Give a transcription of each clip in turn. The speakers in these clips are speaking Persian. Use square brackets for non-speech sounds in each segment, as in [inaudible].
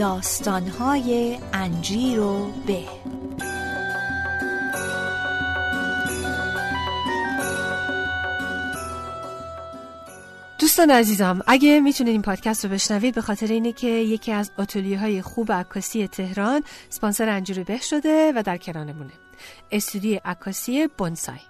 داستانهای انجیر و به. دوستان عزیزم اگه می‌تونید این پادکست رو بشنوید به خاطر اینه که یکی از آتلیه های خوب عکاسی تهران سپانسر انجیر به شده و در کرانمونه استودیو عکاسی بونسای.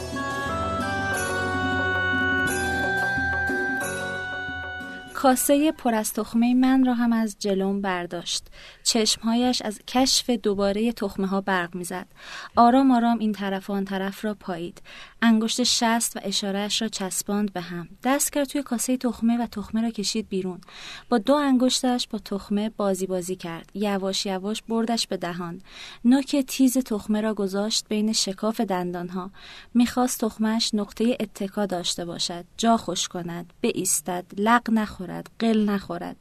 کاسه پر از تخمه من را هم از جلوم برداشت. چشمهایش از کشف دوباره تخمه ها برق می‌زد. آرام آرام این طرف و آن طرف را پایید. انگشت شست و اشارهش را چسباند به هم. دست کرد توی کاسه تخمه و تخمه را کشید بیرون. با دو انگشتش با تخمه بازی بازی کرد. یواش یواش بردش به دهان. نوک تیز تخمه را گذاشت بین شکاف دندانها. می‌خواست تخمهش نقطه اتکا داشته باشد. جا خوش کند. بایستد. لق نخورد. قل نخورد.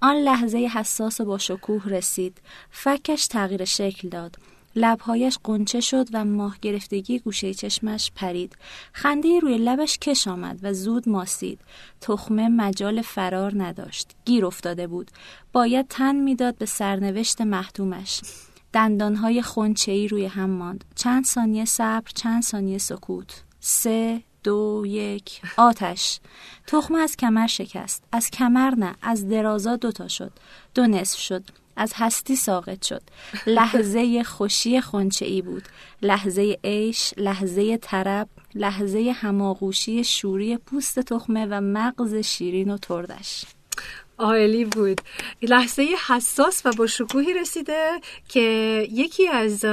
آن لحظه حساس و با شکوه رسید. فکش تغییر شکل داد. لبهایش قنچه شد و ماه گرفتگی گوشه چشمش پرید. خنده روی لبش کش آمد و زود ماسید. تخمه مجال فرار نداشت. گیر افتاده بود. باید تن می‌داد به سرنوشت محتومش. دندانهای ای روی هم ماند. چند ثانیه صبر چند ثانیه سکوت. سه دو یک. آتش. تخمه از کمر شکست. از کمر نه از درازا دوتا شد. دو نصف شد. از هستی ساقط شد. لحظه خوشی خونچه ای بود. لحظه عیش لحظه طرب لحظه هماغوشی شوری پوست تخمه و مغز شیرین و تردش. عالی بود. لحظه حساس و با شکوهی رسیده که یکی از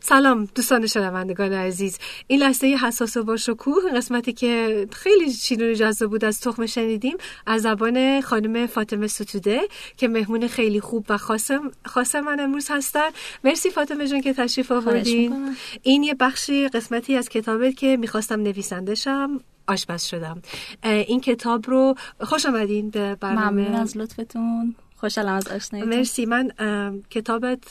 سلام دوستان شنوندگان عزیز. این لحظه حساس و با شکوه قسمتی که خیلی شیرین جذاب بود از تخم شنیدیم از زبان خانم فاطمه ستوده که مهمون خیلی خوب و خاصم خاص من امروز هستن. مرسی فاطمه جان که تشریف آوردین. این یه بخشی قسمتی از کتابت که می‌خواستم نویسندشم آشپز شدم. این کتاب رو خوش آمدین به برنامه ممنون از لطفتون. خوشحالم از آشنایی مرسی. من کتابت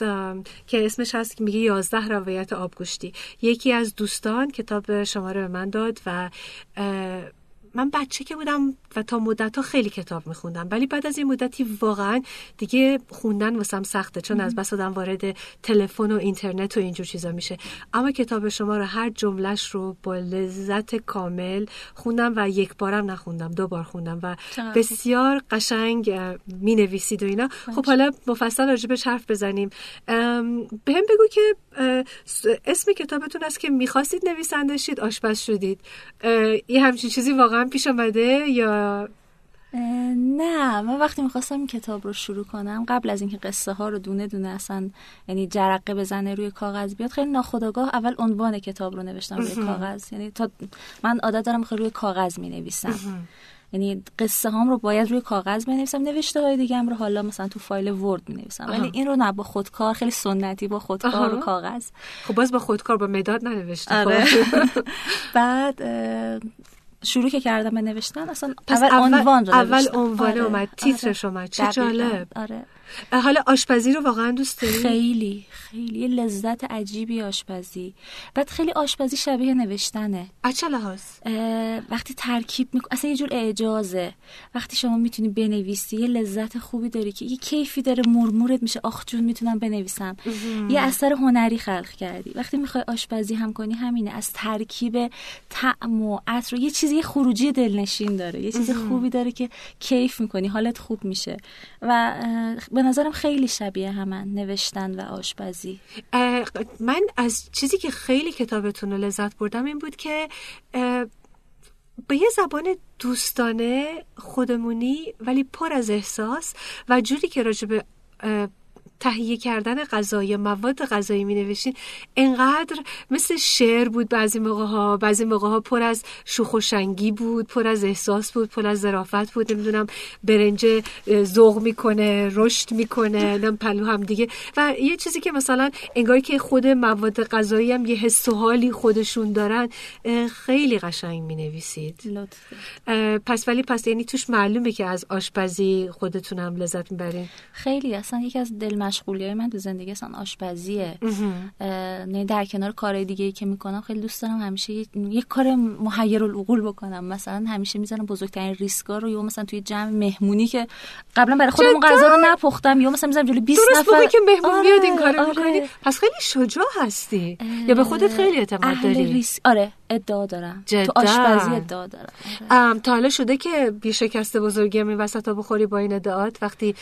که اسمش هست که میگه یازده روایت آبگوشتی. یکی از دوستان کتاب شما رو به من داد و من بچه که بودم و تا مدت ها خیلی کتاب میخوندم ولی بعد از این مدتی واقعا دیگه خوندن واسم سخته چون از بس آدم وارد تلفن و اینترنت و اینجور چیزا میشه. اما کتاب شما رو هر جملهش رو با لذت کامل خوندم و یک بارم نخوندم دو بار خوندم و بسیار قشنگ می نویسید و اینا. خب حالا مفصل راجبش حرف بزنیم. به هم بگو که اسم کتابتون است که می‌خواستید نویسنده شید آشپز شدید. یه همچین چیزی واقعا پیش آمده یا؟ نه من وقتی می‌خواستم کتاب رو شروع کنم قبل از اینکه قصه ها رو دونه دونه اصلا یعنی جرقه بزنه روی کاغذ بیاد خیلی ناخداگاه اول عنوان کتاب رو نوشتم روی کاغذ. یعنی تا من عادت دارم خیلی روی کاغذ می نویسم یعنی قصه هام رو باید روی کاغذ بنویسم نوشته های دیگه هم رو حالا مثلا تو فایل ورد می نویسم ولی این رو نه با خودکار خیلی سنتی با خودکار و کاغذ. خب باز با خودکار با مداد ننوشته آره. خب. [laughs] بعد شروع که کردم به نوشتن اصلا اول, عنوان رو اول عنوان آره. اومد تیترش اومد. چه جالب. آره. حالا آشپزی رو واقعا دوست داری؟ خیلی خیلی. لذت عجیبی آشپزی. بعد خیلی آشپزی شبیه نوشتنه. اچه لحاظ؟ وقتی ترکیب میکن اصلا یه جور اعجازه. وقتی شما می‌تونی بنویسی یه لذت خوبی داری که یه کیفی داره مرمورت میشه. آخ جون می‌تونم بنویسم. یه اثر هنری خلق کردی. وقتی می‌خوای آشپزی هم کنی همینه. از ترکیب طعم و عطر یه چیزی خروجی دلنشین داره. یه چیز خوبی داره که کیف می‌کنی. حالت خوب میشه. و به نظرم خیلی شبیه همن نوشتن و آشپزی. من از چیزی که خیلی کتابتون رو لذت بردم این بود که به یه زبان دوستانه خودمونی ولی پر از احساس و جوری که راجب تهیه کردن غذا یا مواد غذایی می نوشتین انقدر مثل شعر بود بعضی موقع ها بعضی موقع ها پر از شوخ و شنگی بود پر از احساس بود پر از ظرافت بود. نمی‌دونم برنج ذوق می‌کنه رشد می‌کنه نم پلو هم دیگه. و یه چیزی که مثلا انگاری که خود مواد غذایی هم یه حس و حالی خودشون دارن خیلی قشنگ می نویسید پس ولی پس یعنی توش معلومه که از آشپزی خودتونم لذت می‌برین. خیلی اصلا یکی از دل مشغولی های من تو زندگی اصلا آشپزیه. نه در کنار کارهای دیگه ای که می‌کنم خیلی دوست دارم همیشه یک کار محیر العقول بکنم. مثلا همیشه می‌زنم بزرگترین ریسکا رو یا مثلا توی جمع مهمونی که قبلا برای خودم غذا رو نپختم یا مثلا می‌ذارم جلوی 20 نفر که مهمون آره، میاد این کارو آره. پس خیلی شجاع هستی. یا به خودت خیلی اعتماد داری. ریس... آره ادعا دارم. جدا. تو آشپزی ادعا دارم. آره. تا حالا شده که بی شکست بزرگی هم این وسط بخوری با این ادعات وقتی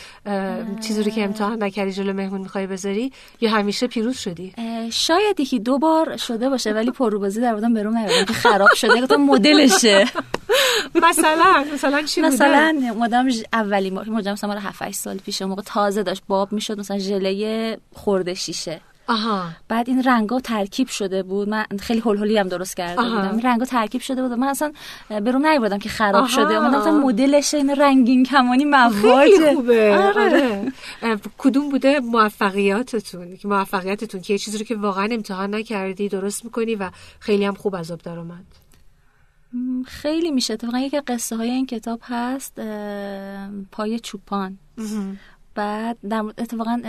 چیزی رو که امتحان نکردی جلو مهمون می‌خوای بذاری یا همیشه پیروز شدی؟ شاید یکی دو بار شده باشه ولی پروبازی در بودم برام نیومد که خراب شده گفتم مدلشه. [laughs] مثلا مثلا چی مثلا مدام اولین بار مدام مثلا 7 8 سال پیش موقع تازه داشت باب می‌شد مثلا ژله خورده شیشه. آها. بعد این رنگا ترکیب شده بود. من خیلی هول هم درست کرده آها. بودم. رنگا ترکیب شده بود. من اصلا برون نیوردم که خراب آها. شده. من مثلا مدلش این رنگین کمانی مواد. خیلی خوبه. آره. آره. کدوم بوده موفقیاتتون؟ که موفقیتتون که یه چیزی رو که واقعا امتحان نکردی درست می‌کنی و خیلی هم خوب عذاب در اومد. خیلی میشه. اتفاقا یکی قصه های این کتاب هست پای چوپان. بعد در اتفاقا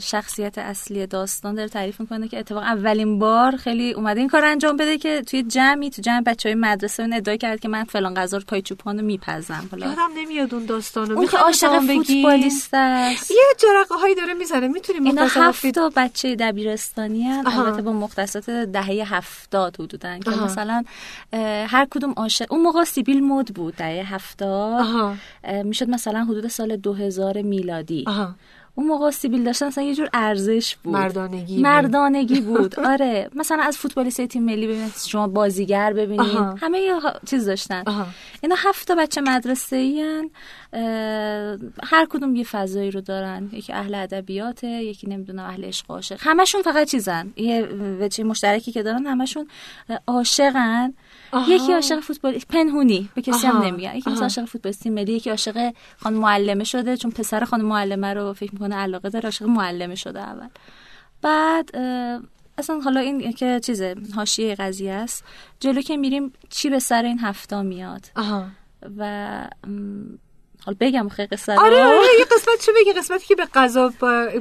شخصیت اصلی داستان داره تعریف می‌کنه که اتفاقا اولین بار خیلی اومده این کار انجام بده که توی جمعی تو جمع بچه های مدرسه اون ادعا کرد که من فلان غذا رو پای چوپانو میپزم. حالا یادم نمیاد اون داستانو. اون که عاشق فوتبالیست است. یه جرقه هایی داره می‌زنه. می‌تونیم اینا هفت تا بچه دبیرستانی. البته با مختصات دهه هفتاد حدودن که مثلا هر کدوم عاشق اون موقع سیبیل مود بود دهه هفتاد. می‌شد مثلا حدود سال 2000 میلادی. آها. اون موقع سیبیل داشتن مثلا یه جور ارزش بود. مردانگی مردانگی [laughs] بود. آره. مثلا از فوتبالیست تیم ملی ببینید شما بازیگر ببینید. همه یه چیز داشتن. اینا هفت تا بچه مدرسه این هر کدوم یه فضایی رو دارن. یکی اهل ادبیاته یکی نمی‌دونم اهل عشق عاشق. همشون فقط چیزن. یه وجه مشترکی که دارن همشون عاشقن. یکی عاشق فوتبال پنهونی. به کسی هم نمیگن. یکی مثلا عاشق فوتبالیست ملی یکی عاشق خانم معلمه شده چون پسر خانم معلمه رو فکر می‌کنه علاقه داره عاشق معلمه شده اول. بعد اصلا حالا این که چیزه حاشیه قضیه است. جلو که میریم چی به سر این هفته میاد؟ و حالا بگم خیلی قصه آره آره یه قسمت چه بگی؟ قسمتی که به قضا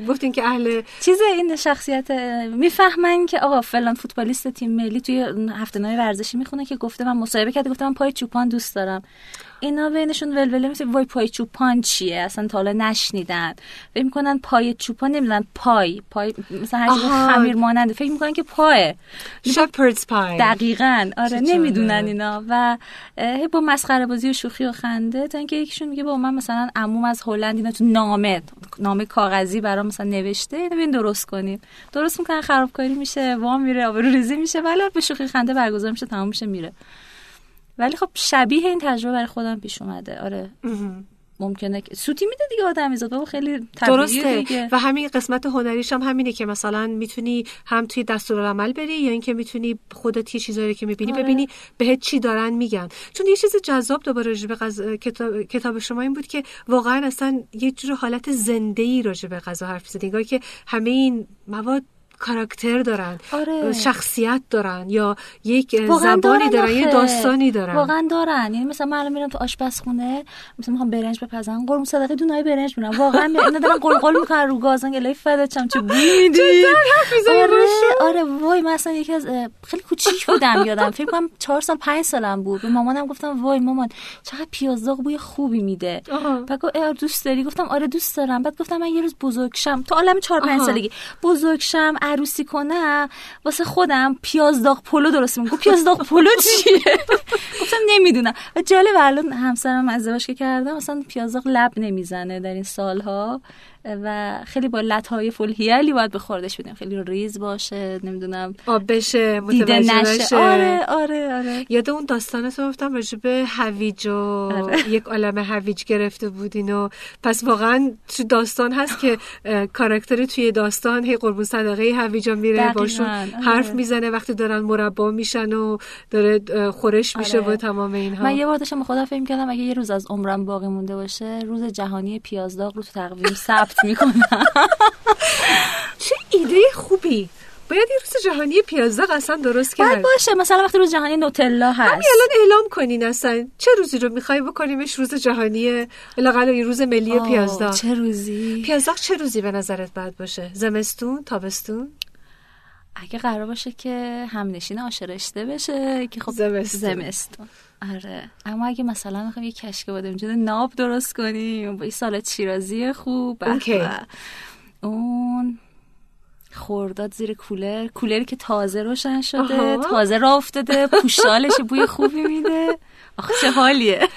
گفتین که اهل چیز این شخصیت می‌فهمن که آقا فلان فوتبالیست تیم ملی توی هفته ورزشی می‌خونه که گفته من مصاحبه کرده گفته من پای چوپان دوست دارم. اینا بینشون ولوله میشه وای پای چوپان چیه؟ اصلا تا حالا نشنیدن. فکر می‌کنن پای چوپان نمی‌دونن پای. پای مثلا هر خمیر ماننده. فکر می‌کنن که پای شپردز پای دقیقاً. آره نمی‌دونن اینا. و با مسخره بازی و شوخی و خنده. تا اینکه یکیشون میگه با من مثلا عموم از هلند اینا تو نامه نامه کاغذی برام مثلا نوشته. اینو ببین درست کنیم درست می‌کنن خرابکاری میشه وام میره آبرو ریزی میشه. ولی به شوخی خنده برگزار میشه تمام میشه میره. ولی خب شبیه این تجربه برای خودم پیش اومده. آره. ممکنه که سوتی میده دیگه آدم و خیلی درسته. دیگه. و همین قسمت هنریش هم همینه که مثلا می‌تونی هم توی دستورالعمل بری یا اینکه می‌تونی خودت یه چیزایی که می‌بینی آره. ببینی بهت چی دارن میگن. چون یه چیز جذاب دوباره راجع به غز... کتاب... کتاب شما این بود که واقعا اصلا یه جور حالت زنده ای راجع به غذا حرف زدین که همه این مواد کاراکتر دارن آره. شخصیت دارن یا یک زبانی دارن, یه داستانی دارن. واقعا دارن. یعنی مثلا من میرم تو آشپزخونه مثلا می‌خوام برنج بپزم قرم صدقه دونای برنج میرم واقعا اینا دارن قلقل می‌کنن رو گازن الهی فدا چم چه بوی میدی آره آره. وای من اصلا یکی از خیلی کوچیک بودم یادم. فکر کنم 4 سال 5 سالم بود. به مامانم گفتم وای مامان چقدر پیازداغ بوی خوبی میده. بعد گفت دوست داری. گفتم آره دوست دارم. بعد گفتم من یه روز بزرگ شم تو عالم 4 5 سالگی. بزرگ شم عروسی کنم واسه خودم پیاز داغ پلو درست میگم پیاز داغ پلو چیه؟ [laughs] گفتم نمی‌دونم. و جالب الان همسرم ازدواج که کردم مثلا پیاز داغ لب نمی‌زنه در این سالها. و خیلی با لطایف الحیلی باید به خوردش بدیم. خیلی ریز باشه نمی‌دونم. آب بشه دیده نشه. آره آره آره. یاد اون داستانت رو گفتم راجع به هویج و آره. [laughs] یک عالم هویج گرفته بودین و پس واقعا تو داستان هست که کاراکتر توی داستان هی قربون صدقه هویجا میره باشون آره. حرف می‌زنه وقتی دارن مربا میشن و داره خورش میشه آره. و تمام اینها. من یه بار داشتم خودم فکر کردم اگه یه روز از عمرم باقی مونده باشه روز جهانی پیازداغ رو تو تقویم ثبت می‌کنم. چه ایده خوبی. باید یه روز جهانی پیازداغ اصلا درست باید کرد. باشه مثلا وقتی روز جهانی نوتلا هست. همین الان اعلام کنین اصلا. چه روزی رو می‌خوای بکنیمش روز جهانی لاقل روز ملی پیازداغ چه روزی؟ پیازداغ چه روزی به نظرت باید باشه؟ زمستون تابستون؟ اگه قرار باشه که همنشین آشرشته بشه که خب زمستون. زمستون. آره. اما اگه مثلا می‌خوایم یه کشک بادمجون ناب درست کنیم با یه سالاد شیرازی خوب اوکی. اون خورداد زیر کولر. کولری که تازه روشن شده آها. تازه را افتاده پوشالش بوی خوبی میده. آخه چه حالیه.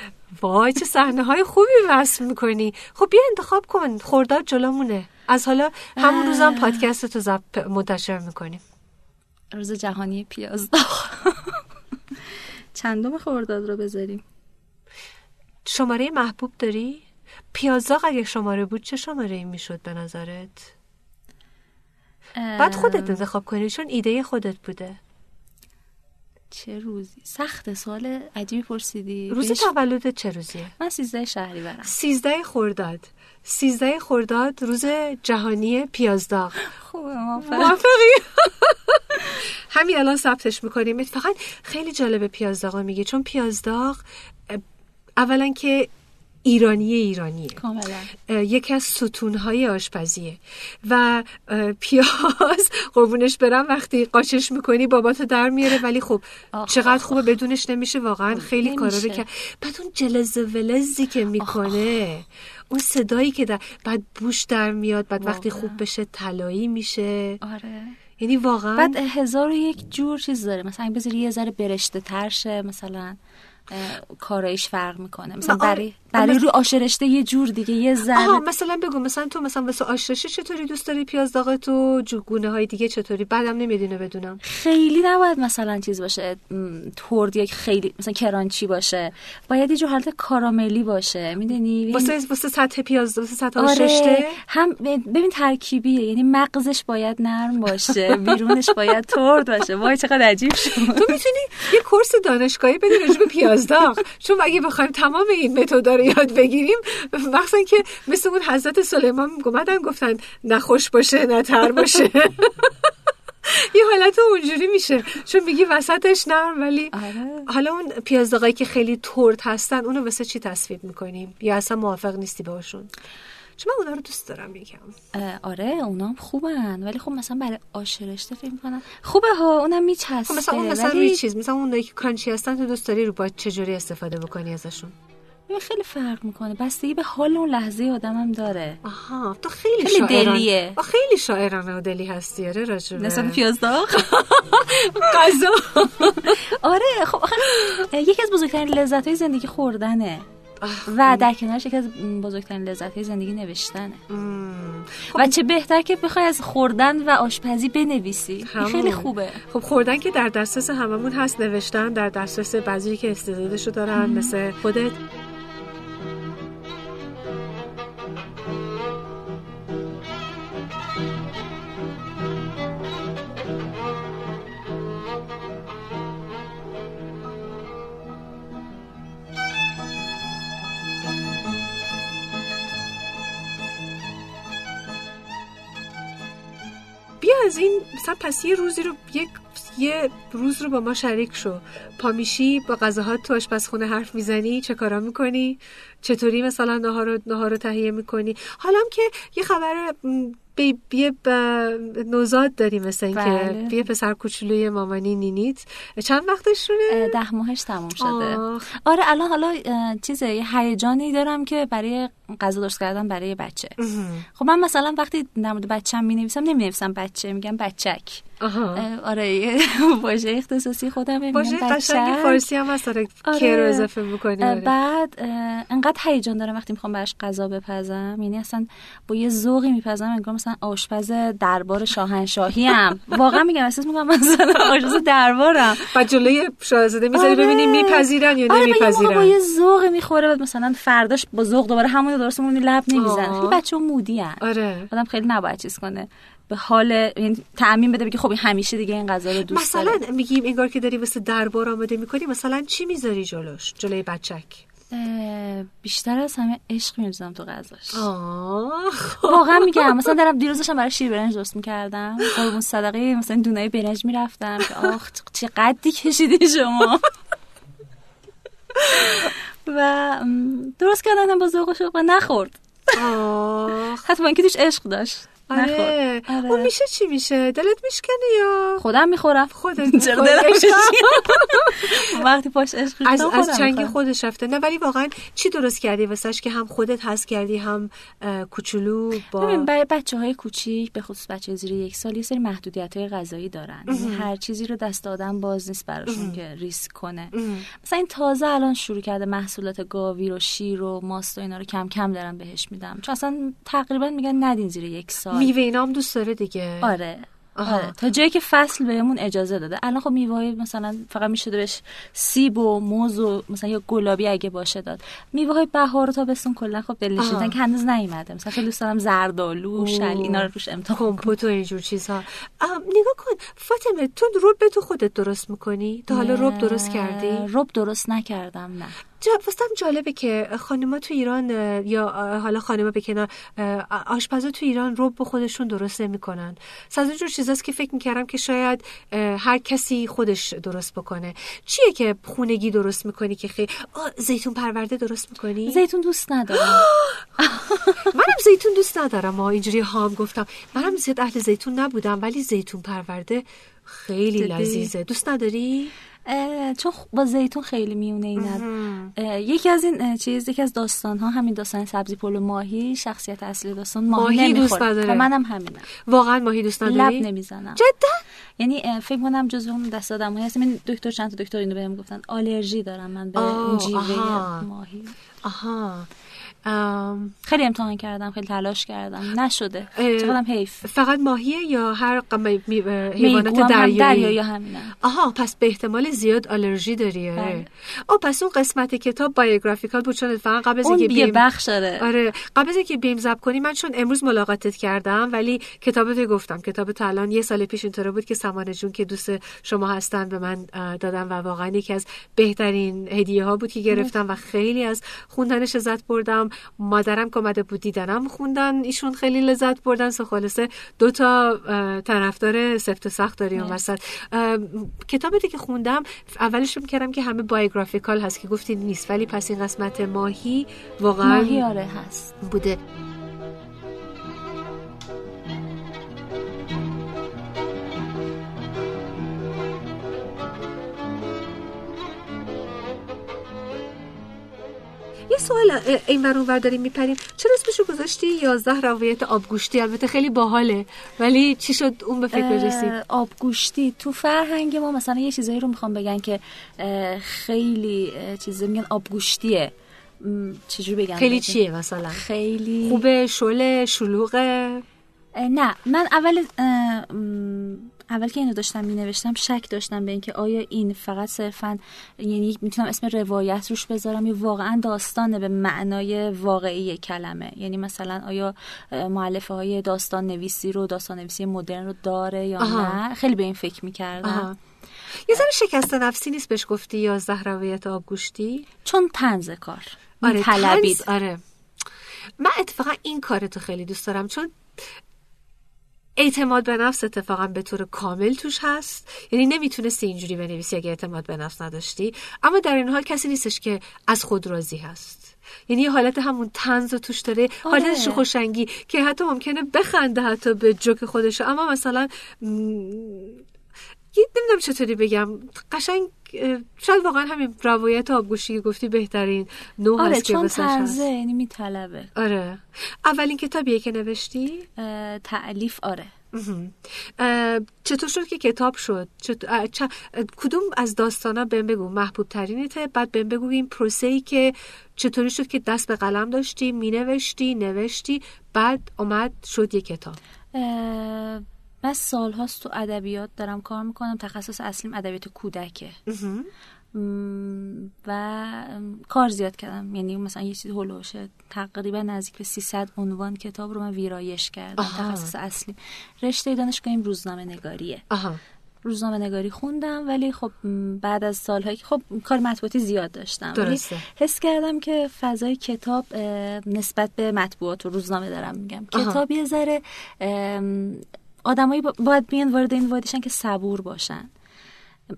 وای چه صحنه های خوبی وصف می‌کنی. خب بیا انتخاب کن. خورداد جلومونه. از حالا همون روزم پادکست تو زب منتشر می‌کنیم. روز جهانی پیازداغ چندم خورداد رو بذاریم؟ شماره محبوب داری؟ پیازداغ اگه شماره بود چه شماره ای می‌شد به نظرت؟ بعد خودت انتخاب کنی چون ایده خودت بوده. چه روزی؟ سخت سوال عجیبی پرسیدی. روز بهش- تولدت چه روزیه؟ من سیزده شهری برم سیزده خورداد سیزده خورداد روز جهانی پیازداغ. خوبه. موافقی؟ [laughs] همین الان ثبتش می‌کنیم. فقط خیلی جالبه پیازداغ رو میگی چون پیازداغ اولا که ایرانی ایرانیه. کاملا. یکی از ستونهای آشپزیه. و پیاز [laughs] قربونش برم وقتی قاچش می‌کنی باباتو در میاره ولی خب چقدر آخ، خوبه بدونش نمیشه واقعا خیلی کارا رو. که بعد اون جلز و ولزی که می‌کنه اون صدایی که در بعد بوش در میاد بعد وقتی. خوب بشه طلایی میشه. آره. یعنی واقعا بعد هزار و یک جور چیز داره مثلا بذاری یه ذره برشته تر شه مثلا کارایش فرق می‌کنه مثلا. برای برای روی آشرشته یه جور دیگه یه ذره. آها مثلا بگو مثلا تو مثلا واسه آشرشی چطوری دوست داری؟ پیازداغ تو جوگونه های دیگه چطوری؟ بعدم نمیاد اینو بدونم. خیلی نباید مثلا چیز باشه ترد یک خیلی مثلا کرانچی باشه. باید یه جور حالت کاراملی باشه می‌دونی؟ واسه واسه سطح پیاز واسه سطح آره هم ببین ترکیبیه یعنی مغزش باید نرم باشه [laughs] بیرونش باید ترد باشه. وای چقدر عجیب شد. تو می‌تونی یه کورس دانشگاهی بدی راجع به پیازداغ چون اگه بخوایم تمام این متدا رو یاد بگیریم. مخصوصا که مثل اون حضرت سلیمان اومدن گفتن نه خوش باشه نه تر باشه. [laughs] یه حالت اونجوری میشه. چون میگی وسطش نرم ولی آره. حالا اون پیازداغایی که خیلی ترد هستن اونو واسه چی تصویر می‌کنیم؟ یا اصلا موافق نیستی باشون چون من اونا رو دوست دارم یکم آره اونام خوبن. ولی خب مثلا برای آشرشته فکر کنم خوبه ها اونم میچسبه. خب مثلا اون مثلا روی چیز مثلا اون که کرانچی هستن تو دوست داری رو با چجوری استفاده بکنی ازشون؟ خیلی فرق می‌کنه. بستگی به حال اون لحظه آدمم داره. آها تو خیلی, خیلی شاعران. دلیه. خیلی شاعرانه و دلی هستی. آره راجبه. نسبت پیازداغ غذا [laughs] آره خب آخه یکی از بزرگترین لذت های زندگی خوردنه. و در کنارش یکی از بزرگترین لذت های زندگی نوشتنه. مم. و چه بهتر که بخوای از خوردن و آشپزی بنویسی. خیلی خوبه. خب خوردن که در دسترس هممون هست نوشتن در دسترس بعضی که استعدادشو دارن مثل خودت. از این مثلا پس یه روزی رو یک یه روز رو با ما شریک شو. پا میشی با غذاهات تو آشپزخونه حرف می‌زنی؟ چه کارا می‌کنی؟ چطوری مثلا نهار رو تهیه می‌کنی؟ حالا هم که یه خبر م، بی... یه ب... نوزاد داری مثل این بله. که یه پسر کوچولوی مامانی نینیت. چند وقتشونه ده ماهش تموم شده. آه. آره الان حالا اه، چیزه یه هیجانی دارم که برای غذا درست کردن برای بچه. خب من مثلا وقتی در مورد بچه‌م می نویسم نمی نویسم بچه میگم بچک. آها. اه، آره [laughs] واژه اختصاصی خودم باشه قشنگ فارسی هم هست آره. که رو اضافه اه، آره. بعد اه، انقدر هیجان دارم وقتی می‌خوام براش غذا بپزم. یعنی اصلا با یه ذوقی میپزم انگار مثلا آشپز دربار شاهنشاهی هم واقعا میگم احساس می‌کنم مثلا آشپز دربارم. بعد جلوی شاهزاده می‌ذاری آره. ببینی میپذیرن یا آره و موقع با نمیپذیرن یه ذوقی می‌خوره بعد مثلا فرداش با ذوق دوباره همون رو درست میمونی لب نمیزن. خیلی بچه مودی هن. آره. آدم خیلی نباید چیز کنه. به حال یعنی تعمین بده بگی خب این همیشه دیگه این غذا رو دوست مثلا داره. میگیم انگار که داری واسه دربار آماده می‌کنی مثلا چی می‌ذاری جلوش جلوی بچک؟ بیشتر از همه عشق میریزم تو غذاش. واقعا میگم. مثلا دارم دیروز داشتم برای شیر برنج درست می‌کردم. قربون صدقه مثلا دونای برنج می‌رفتم که آخ چه قدی کشیدی شما. و درست کردم با ذوق و شوق و نخورد. با اینکه توش عشق داشت. آره. آره. اون میشه چی میشه؟ دلت میشکنه یا؟ خودم می‌خورم. خودت [laughs] چرا؟ [laughs] وقتی پاش عشق از از چنگ. خودش رفته. نه ولی واقعا چی درست کردی واسش که هم خودت هست کردی هم کوچولو با ببین برای بچه های کوچیک به خصوص بچه زیر یک سال یه سری محدودیت های غذایی دارن. هر چیزی رو دست آدم باز نیست براشون که ریسک کنه. مثلا این تازه الان شروع کرده محصولات گاوی و شیر و ماست و اینا رو کم کم دارم بهش میدم. چون اصلا تقریبا میگن ندین زیر یک سال. میوه اینا هم دوست داره دیگه. آره آها. آره. تا جایی که فصل بهمون اجازه داده. الان خب میوه مثلا فقط میشه بهش سیب و موز و مثلا یا گلابی اگه باشه داد. میوه های بهار و تابستون کلا خب آها. که هنوز نیومده. مثلا خیلی دوست دارم زردآلو شل اینا رو روش امتحان کمپوت و اینجور چیزها نگاه کن. فاطمه تو رب تو خودت درست می‌کنی؟ تا حالا رب درست کردی؟ رب درست نکردم نه. جا واسم جالبه که خانما تو ایران یا حالا خانما به کنار آشپزا تو ایران رب به خودشون درست نمی‌کنن. از اینجور چیزاست که فکر می‌کردم که شاید هر کسی خودش درست بکنه. چیه که خونگی درست می‌کنی که خیلی زیتون پرورده درست می‌کنی؟ زیتون دوست ندارم. [gasps] منم زیتون دوست ندارم. ما اینجوری هام گفتم. منم زیاد اهل زیتون نبودم ولی زیتون پرورده خیلی؟ لذیذه. دوست نداری؟ چون با زیتون خیلی میونه اینا یکی از این چیز یکی از داستان ها همین داستان سبزی پلو ماهی شخصیت اصلی داستان ماهی, ماهی دوست. نداره. خب منم همینم. واقعا ماهی دوست لب نداری نمی‌زنم. جدا؟ یعنی فکر کنم جز اون دست آدمایی هستم این دکتر چند تا دکتر اینو بهم گفتن. آلرژی دارم من به اون جیوه. ماهی. آها. خیلی امتحان کردم خیلی تلاش کردم. نشده. چقدرم حیف. فقط ماهیه یا هر حیوانات هم دریایی؟ دریایی همینه. آها پس به احتمال زیاد آلرژی داری آره. بله. او پس اون قسمت کتاب بایوگرافیکال بود چون اتفاقا قبل از اینکه بیم بخش داره. آره. قبل از اینکه بیم زب کنی من چون امروز ملاقاتت کردم ولی کتابت گفتم. کتاب الان یه سال پیش اینطوری بود که سمانه جون که دوست شما هستن به من اه، دادن و واقعا یکی از بهترین هدیه ها بود که گرفتم و خیلی از خوندنش لذت بردم. مادرم که اومده بود دیدنم خوندن ایشون خیلی لذت بردن. سو خلاصه دو تا طرفدار سفت و سخت داریم اون وسط. کتابی که خوندم اولش فکر کردم که همه بایوگرافیکال هست که گفتی نیست ولی پس این قسمت ماهی واقعا ماهی آره هست. بوده. یه سوال این ور اونور داریم میپریم. چرا اسمشو گذاشتی؟ یازده روایت آبگوشتی؟ البته خیلی باحاله. ولی چی شد اون به فکر رسید آبگوشتی. تو فرهنگ ما مثلا یه چیزایی رو می‌خوام بگن که خیلی اه، چیزی میگن آبگوشتیه. م، چجوری بگم؟ خیلی؟ چیه مثلا؟ خیلی خوبه شله شلوغه؟ نه. من اول اول که اینو داشتم می نوشتم شک داشتم به اینکه آیا این فقط صرفا یعنی می‌تونم اسم روایت روش بذارم یا واقعا داستانه به معنای واقعی کلمه. یعنی مثلا آیا معلفه های داستان نویسی رو داستان نویسی مدرن رو داره یا آها. نه؟ خیلی به این فکر آها. می‌کردم یه ذره شکست نفسی نیست بهش گفتی یازده روایت آبگوشتی چون تنز کار. آره طنز، آره. من اتفاقا این کارتو خیلی دوست دارم چون اعتماد به نفس اتفاقا به طور کامل توش هست. یعنی نمی‌تونستی اینجوری بنویسی اگه اعتماد به نفس نداشتی. اما در این حال کسی نیستش که از خود راضی هست. یعنی یه حالت همون تنز توش داره. آره. حالت خوشنگی که حتی ممکنه بخنده حتی به جوک خودش اما مثلا م... نمی‌دونم چطوری بگم. قشنگ شاید واقعا همین روایت آبگوشی که گفتی بهترین نوع آره هست که چون. طنزه یعنی میطلبه. آره. اولین کتابیه که نوشتی؟ تعلیف آره. چطور شد که کتاب شد؟ چ- کدوم از داستانا بهم بگو؟ محبوب ترینته بعد بهم بگو این پروسه ای که چطوری شد که دست به قلم داشتی مینوشتی نوشتی بعد اومد شد یه کتاب. اه، من سالهاست تو ادبیات دارم کار می‌کنم. تخصص اصلیم ادبیات کودکه. و کار زیاد کردم. یعنی مثلا یه چیز هلوشه تقریبا نزدیک به 300 عنوان کتاب رو من ویرایش کردم. آها. تخصص اصلی رشته دانشگاهیم روزنامه نگاریه. آها. روزنامه نگاری خوندم ولی خب بعد از سالهایی که خب کار مطبوعاتی زیاد داشتم. ولی درسته. حس کردم که فضای کتاب نسبت به مطبوعات و روزنامه دارم میگم. آها. کتاب یه ذره آدمایی با- باید بیان وارد این وادیشن که صبور باشن.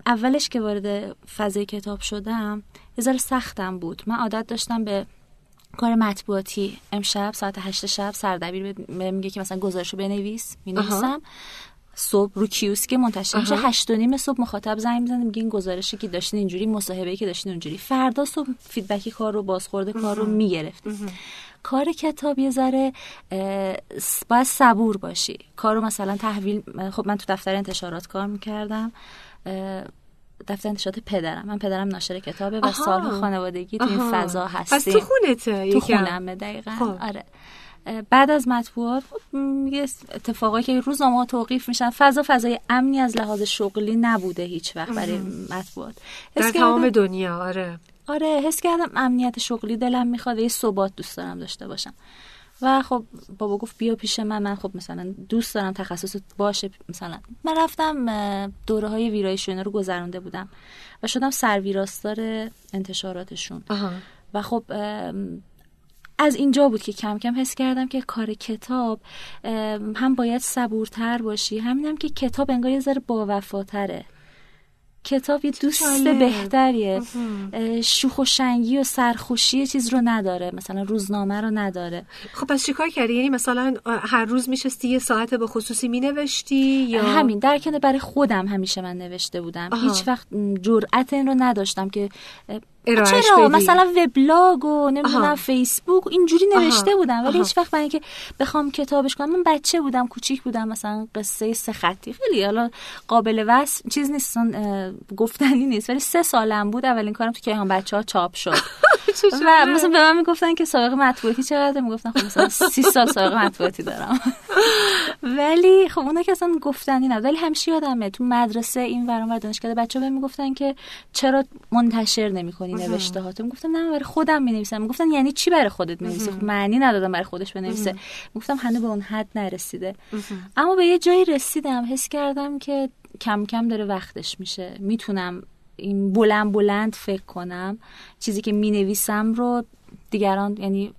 اولش که وارد فضای کتاب شدم یه ذره سختم بود. من عادت داشتم به کار مطبوعاتی. امشب ساعت هشت شب سردبیر به- میگه که مثلا گزارشو بنویس می‌نویسم. صبح رو کیوسک منتشر میشه. هشت و نیم صبح مخاطب زنگ می‌زنه میگه این گزارشی که داشتین اینجوری مصاحبه که داشتین اونجوری. فردا صبح فیدبکی کار رو بازخورد کار رو می‌گرفت. کار کتاب یه ذره باید صبور باشی. کار رو مثلا تحویل خب من تو دفتر انتشارات کار می‌کردم دفتر انتشارات پدرم. من پدرم ناشر کتابه و آها. سالها خانوادگی تو این. فضا پس هستیم. تو خونته تو. خونمه دقیقا. خب. آره. بعد از مطبوعات خب یه اتفاقایی که روزنامه توقیف میشن. فضا فضای امنی از لحاظ شغلی نبوده هیچ وقت برای مطبوعات. در تمام دنیا. آره. آره حس کردم امنیت شغلی دلم می‌خواد یه ثبات دوست دارم داشته باشم. و خب بابا گفت بیا پیش من من خب مثلا دوست دارم تخصص باشه. مثلا من رفتم دوره های ویرایش رو گذرونده بودم و شدم سرویراستار انتشاراتشون. آها. و خب از اینجا بود که کم کم حس کردم که کار کتاب هم باید صبورتر باشی. همینم که کتاب انگار یه ذره باوفاتره. کتاب یه دوست جالب. بهتریه. شوخ و شنگی و سرخوشی چیز رو نداره مثلا روزنامه رو نداره. خب پس چیکار کردی؟ یعنی مثلا هر روز میشستی یه ساعت به خصوصی مینوشتی یا؟ همین در کنار برای خودم همیشه من نوشته بودم. آها. هیچ وقت جرأت این رو نداشتم که چرا بدی. مثلا وبلاگ و نمی‌دونم آها. فیسبوک اینجوری آها. نوشته بودم ولی آها. هیچ وقت برای اینکه بخوام کتابش کنم من بچه بودم کوچیک بودم مثلا قصه سه خطی خیلی حالا قابل وصف چیز نیست گفتنی نیست ولی سه سالم بود اولین کارم تو کیهان بچه ها چاپ شد [laughs] و مثلا به من می‌گفتن که سابقه مطبوعاتی چقدر؟ می‌گفتن خب مثلا سی سال سابقه مطبوعاتی دارم. ولی خب اونا که اصلا گفتنی نه ولی همیشه یادمه تو مدرسه این وران ور دانشکده بچه بهم می‌گفتن که چرا منتشر نمی‌کنی نوشته هاتو می‌گفتم نه برای خودم می‌نویسم. می‌گفتن یعنی چی برای خودت می‌نویسی؟ خب معنی ندادم برای خودش بنویسه. گفتم هنوز به اون حد نرسیده. اما به یه جایی رسیدم حس کردم که کم کم داره وقتش میشه. می‌تونم این بلند بلند فکر کنم چیزی که می نویسم رو دیگران یعنی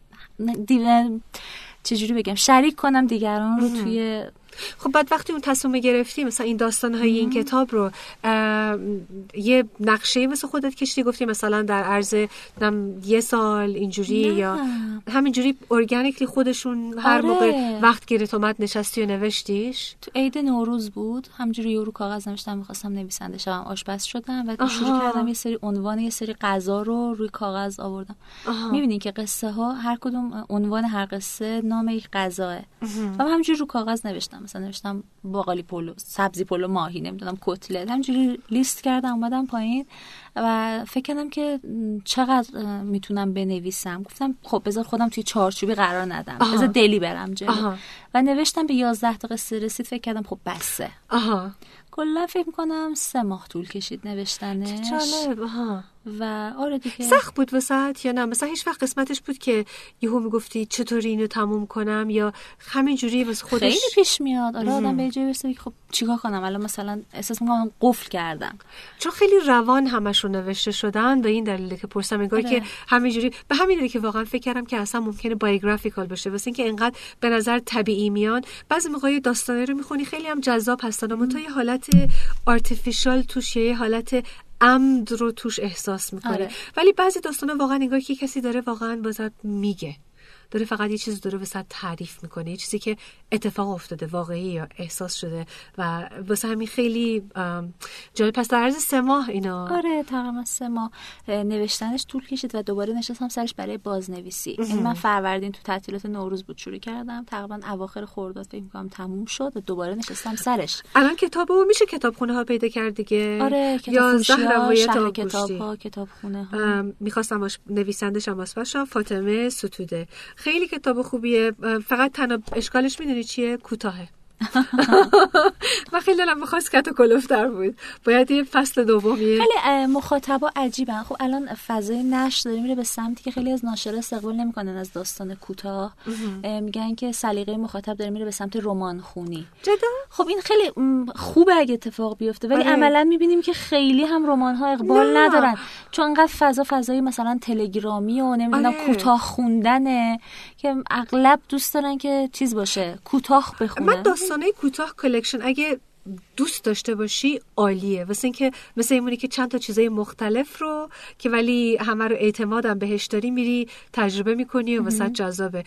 چجوری بگم شریک کنم دیگران رو توی خب بعد وقتی اون تصمیم گرفتی مثلا این داستان های این کتاب رو یه نقشه مثل خودت کشتی گفتی مثلا در عرض یه سال اینجوری. یا همینجوری ارگانیکلی خودشون هر آره. موقع وقت گیرت اومد نشستی و نوشتیش تو عید نوروز بود همجوری یورو کاغذ نوشتم می‌خواستم نویسنده شدم آشپز شدم و. شروع کردم یه سری عنوان یه سری غذا رو روی کاغذ آوردم. می‌بینین که قصه ها هر کدوم عنوان هر قصه نام یک غذاه و همجوری رو کاغذ نوشتم مثلا نوشتم باقالی پلو سبزی پلو ماهی نمی‌دونم کتلت. همجوری لیست کردم اومدم پایین و فکر کردم که چقدر می‌تونم بنویسم. گفتم خب بذار خودم توی چارچوبی قرار ندم. آها. بذار دلی برم جلو. و نوشتم به 11 تا قصه رسید. فکر کردم خب بسه. آها. کلا فکر کنم سه ماه طول کشید نوشتنش. جالب. ها و آره دیگه. سخت بود وسط یا نه؟ مثلا هیچ وقت قسمتش بود که یهو می‌گفتی چطوری اینو تموم کنم یا همین جوری واسه خودش خیلی پیش میاد. آره آدم به جای برسه خب چیکار کنم؟ الان مثلا احساس می‌کنم قفل کردم. چون خیلی روان همشون نوشته شدن به این دلیل که پرسم انگار آره. که همینجوری به همین دلیل که واقعا فکر کردم که اصلا ممکنه بایوگرافیکال باشه واسه اینکه انقدر به نظر طبیعی میان. بعضی موقع داستانه رو می‌خونی خیلی هم جذاب هستن. اما تو یه حالت آرتفیشال توش یه حالت عمد رو توش احساس می‌کنه آره. ولی بعضی داستانا واقعا انگار که کسی داره واقعا بازت میگه داره فقط یه چیز داره وسط تعریف می‌کنه یه چیزی که اتفاق افتاده واقعی یا احساس شده و واسه همین خیلی جالب. پس در عرض سه ماه اینا. آره تقریبا سه ماه اه، نوشتنش طول کشید و دوباره نشستم سرش برای بازنویسی. این من فروردین تو تعطیلات نوروز بود شروع کردم. تقریبا اواخر خرداد فکر می‌کنم تموم شد و دوباره نشستم سرش. الان کتاب رو میشه کتابخونه ها پیدا کرد دیگه؟ آره فروشی ها، شهر. کتاب ها کتاب خونه ها می‌خواستم باش نویسندش هم واسه فاطمه ستوده. خیلی کتاب خوبیه. فقط تنها اشکالش می‌دونی چیه؟ کوتاهه. [laughs] من خیلی دلم می‌خواست کت و کلوفتر بود. باید یه فصل دومیه خیلی مخاطبا عجیبن. خب الان فضای نشر داره میره به سمتی که خیلی از ناشرا استقبال نمی‌کنن از داستان کوتاه. اه، میگن که سلیقه مخاطب داره میره به سمت رمان خونی جدا؟ خب این خیلی خوبه اگه اتفاق بیفته ولی آره. عملا می‌بینیم که خیلی هم رمان ها اقبال نه. ندارن. چون انقدر فضا فضایی مثلا تلگرامی و نمی‌دونم آره. کوتاه خوندنه که اغلب دوست دارن که چیز باشه کوتاه بخونن. داستانه کوتاه کلکشن اگه دوست داشته باشی عالیه. واسه اینکه مثل اینمونی که چند تا چیزای مختلف رو که ولی همه رو اعتمادم بهش داری میری تجربه می‌کنی و واسه جذابه.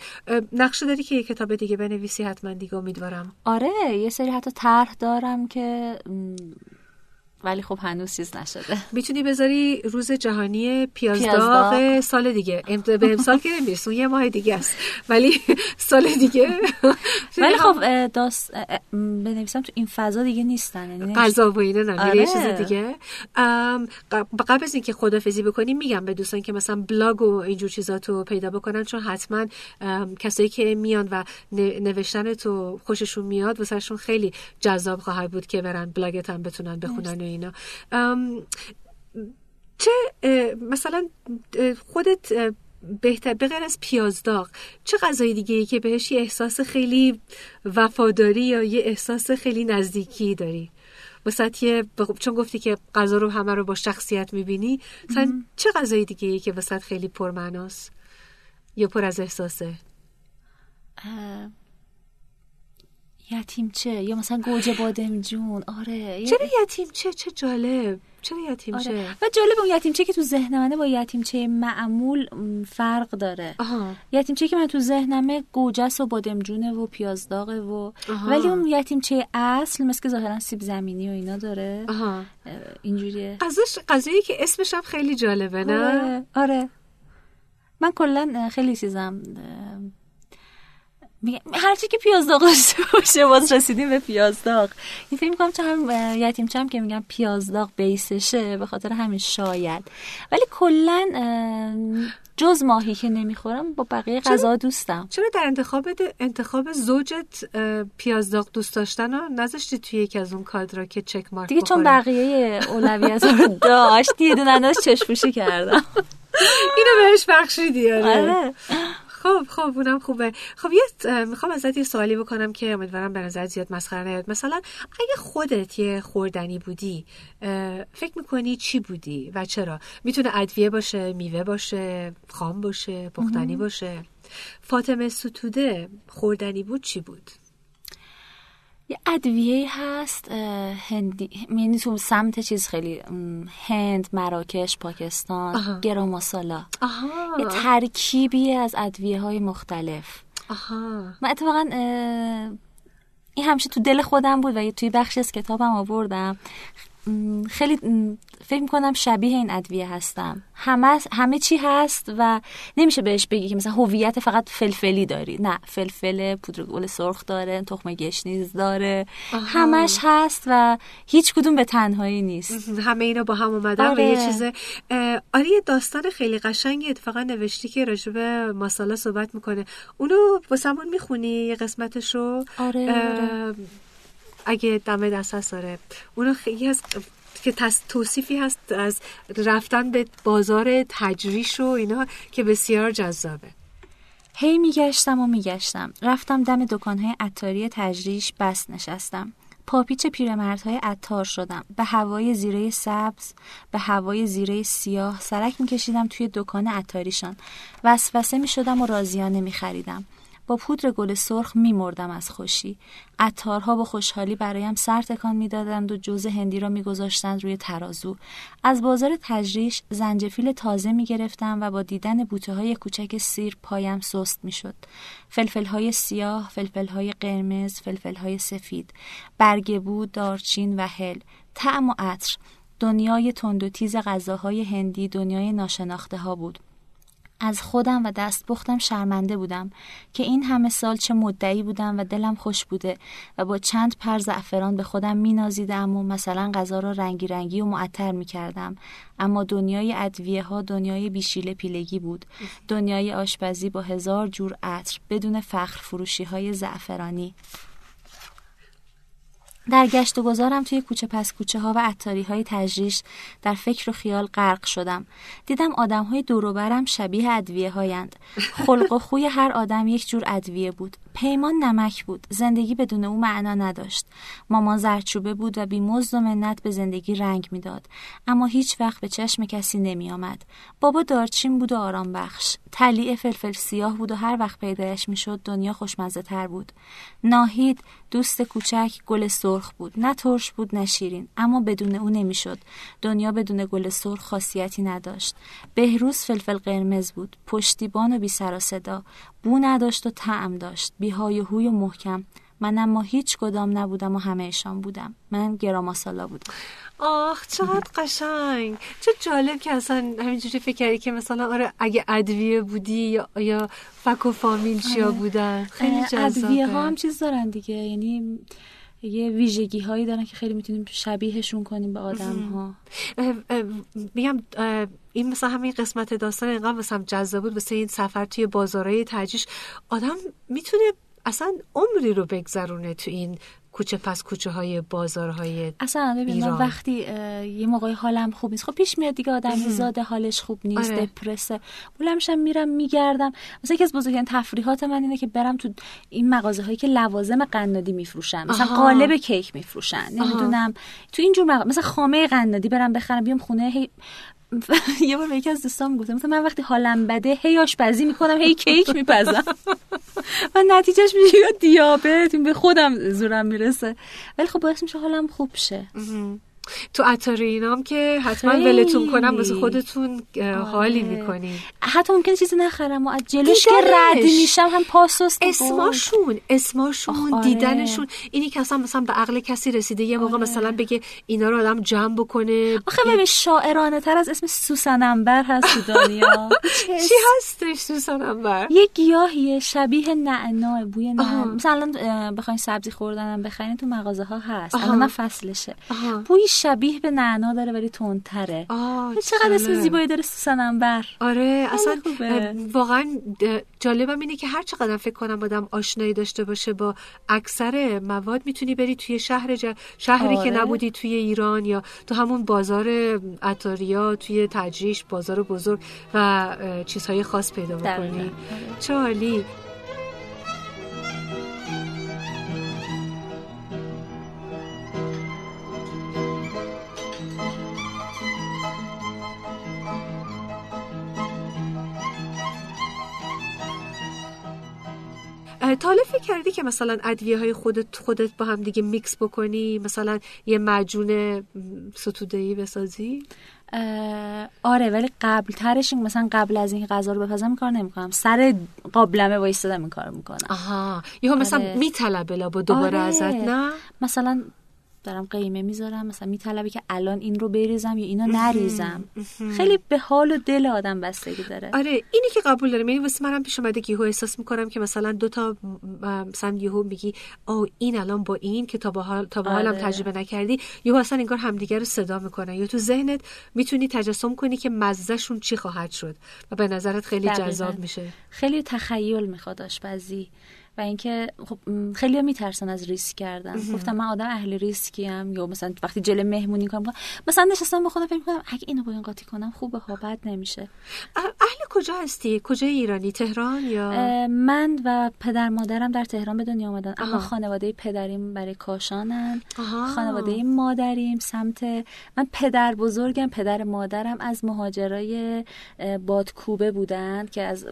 نقشه داری که یه کتاب دیگه بنویسی حتما دیگه امیدوارم. آره یه سری حتی طرح دارم که ولی خب هنوز چیز نشده. می‌تونی بذاری روز جهانی پیازداغ. سال دیگه. به امسال که نمیرسون یه ماه دیگه است. ولی سال دیگه. [laughs] ولی خب داست بنویسم تو این فضا دیگه نیستن. یعنی غذا و اینا نه یه آره. چیز دیگه. قبل از اینکه خدافزی بکنی میگم به دوستان که مثلا بلاگ و اینجور چیزاتو پیدا بکنن چون حتما کسایی که میان و نوشتن تو خوششون میاد واسهشون خیلی جذاب خواهد بود که برن بلاگت هم بتونن بخونن اینا. چه مثلا خودت بهتر به غیر از پیازداغ چه غذای دیگه ای که بهش یه احساس خیلی وفاداری یا یه احساس خیلی نزدیکی داری؟ وسط یه بخ- چون گفتی که غذا رو همه رو با شخصیت می‌بینی مثلا چه غذای دیگه ای که وسط خیلی پرمعناست یا پر از احساسه؟ یتیمچه یا مثلا گوجه [sighs] بادمجون آره چرا یتیم چه چه جالب. چرا یتیم چه آره. و جالب اون یتیمچه که تو ذهن منه با یتیمچه معمول فرق داره. آها. یتیمچه که من تو ذهنمه گوجس و بادمجونه و پیازداغه و آها. ولی اون یتیمچه اصل مثل که ظاهرا سیب زمینی و اینا داره. آها. اینجوریه. غذاش غذایی که اسمش هم خیلی جالبه نه؟ آره. آره. من کلا خیلی چیزم هرچی که پیازداغ داشته باشه باز رسیدیم به پیازداغ. این فکر می‌کنم چون هم هم که میگم پیازداغ بیسشه به خاطر همین شاید. ولی کلا جز ماهی که نمی‌خورم با بقیه غذا دوستم. چرا در انتخاب انتخاب زوجت اه، پیازداغ دوست داشتن رو نذاشتی توی یکی از اون کادرا که چک مارک دیگه چون؟ بقیه اولویت رو داشت یه دونه چشپوشی کردم. اینو بهش بخشیدی آره. آره. خب خب اونم خوبه. خب یه می‌خوام ازت یه سوالی بکنم که امیدوارم به نظر زیاد مسخره نیاد. مثلا اگه خودت یه خوردنی بودی فکر می‌کنی چی بودی و چرا؟ می‌تونه ادویه باشه میوه باشه خام باشه پختنی باشه. فاطمه ستوده خوردنی بود چی بود؟ یه ادویه هست هندی یعنی تو سمت چیز خیلی هند مراکش پاکستان آها. گرام ماسالا آها. یه ترکیبی از ادویه های مختلف. آها. من اتفاقا این همیشه تو دل خودم بود و یه توی بخشی از کتابم آوردم. خیلی فکر می‌کنم شبیه این ادویه هستم. همه همه چی هست و نمیشه بهش بگی که مثلا هویت فقط فلفلی داری. نه فلفل پودر گل سرخ داره تخم گشنیز داره. آها. همش هست و هیچ کدوم به تنهایی نیست. همه اینا با هم اومدن و آره. یه چیز اه، آره یه داستان خیلی قشنگی اتفاقا نوشتی که راجب ماسالا صحبت می‌کنه. اونو واسمون می‌خونی؟ یه قسمتشو؟ آره، آره. اگه دم دست هست داره اونو خیلی هست که توصیفی هست از رفتن به بازار تجریش و اینا که بسیار جذابه. هی میگشتم و میگشتم. رفتم دم دکانهای عطاری تجریش بس نشستم. پاپیچ پیرمردهای عطار شدم. به هوای زیره سبز به هوای زیره سیاه سرک میکشیدم توی دکان عطاریشان. وسوسه می‌شدم و رازیانه میخریدم. با پودر گل سرخ میمردم از خوشی. عطارها با خوشحالی برایم سر تکان می‌دادند و جوز هندی را میگذاشتند روی ترازو. از بازار تجریش زنجفیل تازه می‌گرفتم و با دیدن بوته های کوچک سیر پایم سست می‌شد. فلفل های سیاه فلفل های قرمز فلفل های سفید برگبو دارچین و هل. طعم و عطر. دنیای تند و تیز غذاهای هندی دنیای ناشناخته ها بود. از خودم و دستپختم شرمنده بودم که این همه سال چه مدعی بودم و دلم خوش بوده و با چند پر زعفران به خودم مینازیدم و مثلا غذا را رنگی رنگی و معطر می کردم اما دنیای ادویه ها دنیای بیشیل پیلگی بود. دنیای آشپزی با هزار جور عطر بدون فخر فروشی های زعفرانی. در گشت و گذارم توی کوچه پس کوچه ها و عطاری های تجریش در فکر و خیال غرق شدم. دیدم آدم های دوروبرم شبیه ادویه هایند خلق و خوی هر آدم یک جور ادویه بود. پیمان نمک بود. زندگی بدون او معنا نداشت. مامان زرچوبه بود و بی مزد و منت به زندگی رنگ می‌داد. اما هیچ وقت به چشم کسی نمی آمد بابا دارچین بود و آرام بخش تلیع فلفل سیاه بود و هر وقت پیدایش می‌شد دنیا خوشمزه تر بود. ناهید دوست کوچک گل سرخ بود. نه ترش بود نه شیرین. اما بدون او نمی‌شد. دنیا بدون گل سرخ خاصیتی نداشت. بهروز فلفل قرمز بود. پشتیبان و بی سر و صدا. بو نداشت و طعم داشت. بیهای هوی و محکم. من اما هیچ کدام نبودم و همهشان بودم. من گراماسالا بودم. آخ چقدر قشنگ. چه جالب که اصلا همینجوری فکر کردی که مثلا آره اگه ادویه بودی یا, یا فک و فامیل چیا آره. بودن؟ خیلی جذابه. ادویه ها هم چیز دارن دیگه. یعنی یه ویژگی هایی دارن که خیلی می‌تونیم شبیهشون کنیم به آدم ها میگم این مثلا همین قسمت داستان اینقدر مثلا جذاب بود مثل این سفر توی بازارهای تجیش آدم می‌تونه اصلا عمری رو بگذرونه تو این کوچه پس کوچه های بازارهای اصلا ببین من وقتی یه موقعی حالم خوب نیست. خب پیش میاد دیگه آدم زاده حالش خوب نیست آره. دپرسه بلمشم میرم میگردم. مثلا یکی از بزرگترین تفریحات من اینه که برم تو این مغازه هایی که لوازم قنادی میفروشن. مثلا قالب کیک میفروشن. نمی‌دونم. تو اینجور مغازه مثلا خامه قنادی برم بخرم بیام خونه هی [laughs] یه بار یکی از دوستان گفتم مثلا من وقتی حالم بده هی آشپزی می‌کنم هی کیک میپزم. [laughs] و نتیجهش میشه یا دیابت به خودم زورم می‌رسه. ولی خب باعث میشه حالم خوب شه. تو اتاری اینام که حتما ولتون کنم واسه خودتون حالی آره. می‌کنی. حتی ممکن چیزی نخرم و از جلوش که رد میشم هم پاسوس اسماشون اسماشون آره. دیدنشون. اینی که اصلا مثلا به عقل کسی رسیده یه موقع آره. مثلا بگه اینا رو آدم جمع بکنه. آخه ببین شاعرانه تر از اسم سوسن انبر هست دنیا. [laughs] چی هستش سوسن انبر؟ یه گیاهیه شبیه نعنا بوی نعنا. مثلا بخواین سبزی خوردنم بخرین تو مغازه ها هست الان فصلشه. بوی شبیه به نعنا داره ولی تندتره. چقدر اسم زیبایی داره سوسن بر آره اصلا واقعا جالبم اینه که هر چقدر فکر کنم آدم آشنایی داشته باشه با اکثر مواد می‌تونی بری توی شهر شهری که آره. نبودی توی ایران یا تو همون بازار اتاریا توی تجریش بازار بزرگ و چیزهای خاص پیدا بکنی. چه تا فکر کردی که مثلا ادویه های خودت خودت با هم دیگه میکس بکنی؟ مثلا یه معجون ستودهی بسازی؟ آره ولی قبل ترش مثلا قبل از این غذا رو بپزم کار نمی‌کنم. سر قابلمه وایستادم این کار می‌کنم. آها. یهو مثلا آره. میطلبه لابا دوباره آره. ازت نه؟ مثلا دارم قیمه می‌ذارم مثلا میطلبه که الان این رو بریزم یا اینو نریزم. خیلی به حال و دل آدم بستگی داره. آره اینی که قبول دارم یعنی واسه منم پیش اومده که یهو احساس می‌کنم که مثلا دو تا مثلا یهو میگی او این الان با این که تا با حال تا با حالم آره. تجربه نکردی. یهو اصلا انگار همدیگه رو صدا می‌کنن. یا تو ذهنت می‌تونی تجسم کنی که مزهشون چی خواهد شد و به نظرت خیلی جذاب میشه. خیلی تخیل می‌خواد آشپزی. و اینکه خب خیلی میترسن از ریسک کردن. گفتم من آدم اهل ریسکیم یا مثلا وقتی جل مهمونی کنم مثلا نشستم به خودم فکر کنم اگه اینو با این قاطی کنم خوبه ها بد نمیشه. اهل کجا هستی؟ کجا ایرانی؟ تهران یا؟ من و پدر مادرم در تهران به دنیا آمدن. اما خانواده پدریم برای کاشانن. خانواده مادریم سمت من پدر بزرگم پدر مادرم از مهاجرای بادکوبه بودن که از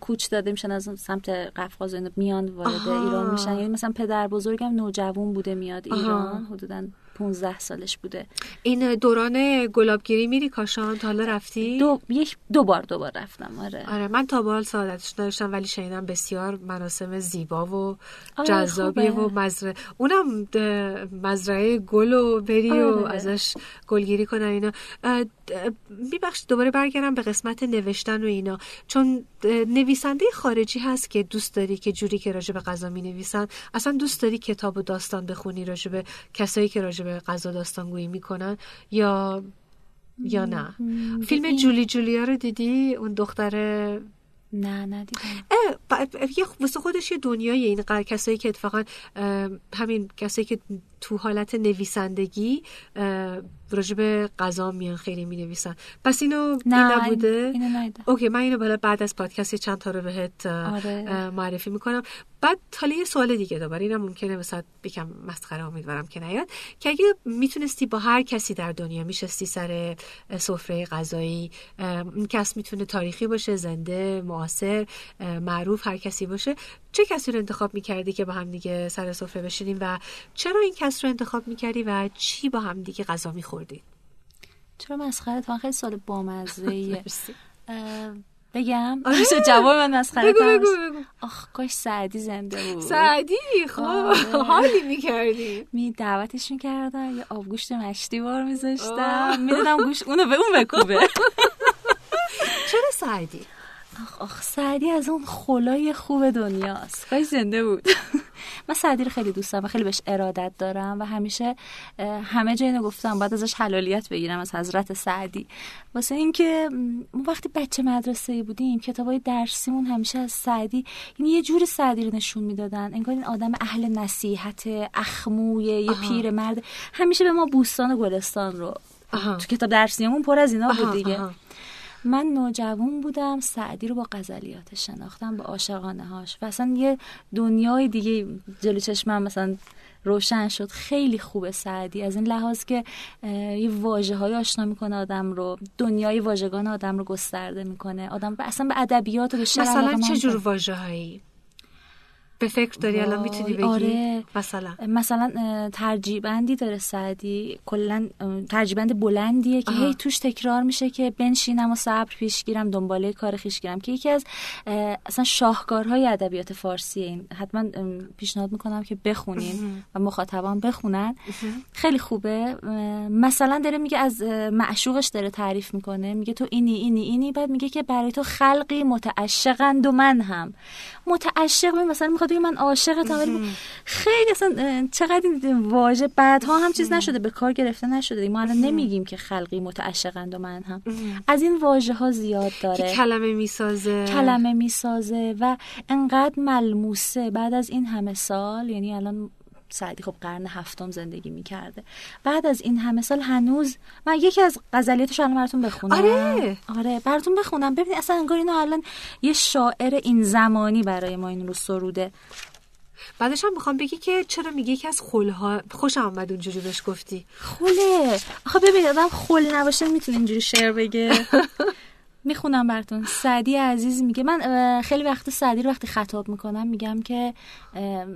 کوچ داده میشن از سمت قفقاز میان وارد ایران میشن. یعنی مثلا پدر بزرگم نوجوان بوده میاد ایران حدودا 15 سالش بوده. این دوران گلابگیری میری کاشان؟ تا حالا رفتی؟ دو یک دو بار دو بار رفتم آره. آره من تا بال سعادتش داشتم ولی شنیدم بسیار مراسم زیبا و آره جذابیه و مزرعه. اونم مزرعه گل و بری آره. و ازش گلگیری کنن اینا. میبخشید دوباره برگردم به قسمت نوشتن و اینا. چون نویسنده خارجی هست که دوست داری که جوری که راجع به غذا می نویسن اصلا دوست داری کتاب و داستان بخونی راجع به کسایی که راجع به غذا داستانگویی می‌کنن؟ یا یا نه؟ فیلم جولی جولیا رو دیدی؟ اون دختر نه ندیدم. یه واسه خودش یه دنیای این کسایی که اتفاقا همین کسایی که تو حالت نویسندگی راجب غذا میان خیلی می نویسن پس اینو نه نبوده؟ اینو اوکی من اینو بالا بعد از پادکست چند تا رو بهت آره. معرفی می‌کنم. بعد حالا یه سوال دیگه دوباره اینم ممکنه مثلا بکم مسخره امیدوارم که نیاد. که اگه می‌تونستی با هر کسی در دنیا میشستی سر سفره غذایی این کس می‌تونه تاریخی باشه زنده معاصر معروف هر کسی باشه. چه کسی رو انتخاب می‌کردی که با هم دیگه سر سفره بشینیم و چرا این کس رو انتخاب می‌کردی و چی با هم دیگه غذا میخوردی؟ چرا مسخره؟ تو خیلی سال بامزه [laughs] بگم؟ آره. [laughs] جواب من مسخره بگو بگو بگو. آخ کاش سعدی زنده بود. سعدی؟ خب آره. حالی می‌کردی. می دعوتش می‌کردم یه آبگوشت مشتی بار میذاشتم. می‌دونم گوش اونو به اون بکوبه. [laughs] چرا سعدی؟ آخ آخ سعدی از اون خلای خوب دنیاست. کاش زنده بود. [laughs] من سعدی رو خیلی دوست دارم و خیلی بهش ارادت دارم و همیشه همه جا اینو گفتم باید ازش حلالیت بگیرم از حضرت سعدی. واسه اینکه ما وقتی بچه مدرسه بودیم کتابای درسیمون همیشه از سعدی یعنی یه جور سعدی رو نشون می‌دادن. انگار این آدم اهل نصیحت اخموی یه پیر مرد. همیشه به ما بوستان و گلستان رو تو کتاب درسیمون پر از اینا بود دیگه. من نوجوان بودم سعدی رو با غزلیاتش شناختم با عاشقانه هاش و اصلا یه دنیای دیگه جلو چشمم مثلا روشن شد. خیلی خوبه سعدی. از این لحاظ که یه واژه های آشنا می‌کنه آدم رو دنیای واژگان آدم رو گسترده می‌کنه. آدم اصلا به ادبیات و به شعر مثلا چه جور واژه هایی به فکر داری الان می‌تونی بگی؟ آره. مثلا. مثلا ترجیبندی داره سعدی. کلا ترجیبند بلندیه که هی توش تکرار میشه که بنشینم و صبر پیش گیرم دنباله کار خیش گیرم. که یکی از اصلا شاهکارهای ادبیات فارسی این. حتما پیشنهاد می‌کنم که بخونین و مخاطبان بخونن. خیلی خوبه. مثلا داره میگه از معشوقش داره تعریف می‌کنه. میگه تو اینی اینی اینی. بعد میگه که برای تو خلقی متعشقند و من هم. متعشق مثلا می‌خواد بگه من عاشقتم ولی خیلی اصلا چقدر این واژه بعدها هم چیز نشده به کار گرفته نشده. ما الان نمیگیم که خلقی متعشقند و من هم. از این واژه ها زیاد داره. کلمه می‌سازه. کلمه می‌سازه و انقدر ملموسه. بعد از این همه سال یعنی الان سعدی خب قرن هفتم زندگی می‌کرده. بعد از این همه سال هنوز من یکی از غزلیاتش الان براتون بخونم. آره. آره براتون بخونم. ببینید اصلا انگار اینو الان یه شاعر این زمانی برای ما این رو سروده. بعدش هم می‌خوام بگی که چرا میگه که از خلها خوشم آمد اونجوری بهش گفتی. خله آخه ببینید آدم خل نباشه می‌تونه اینجوری شعر بگه. [laughs] می‌خونم براتون. سعدی عزیز میگه من خیلی وقت سعدی رو وقتی خطاب می‌کنم میگم که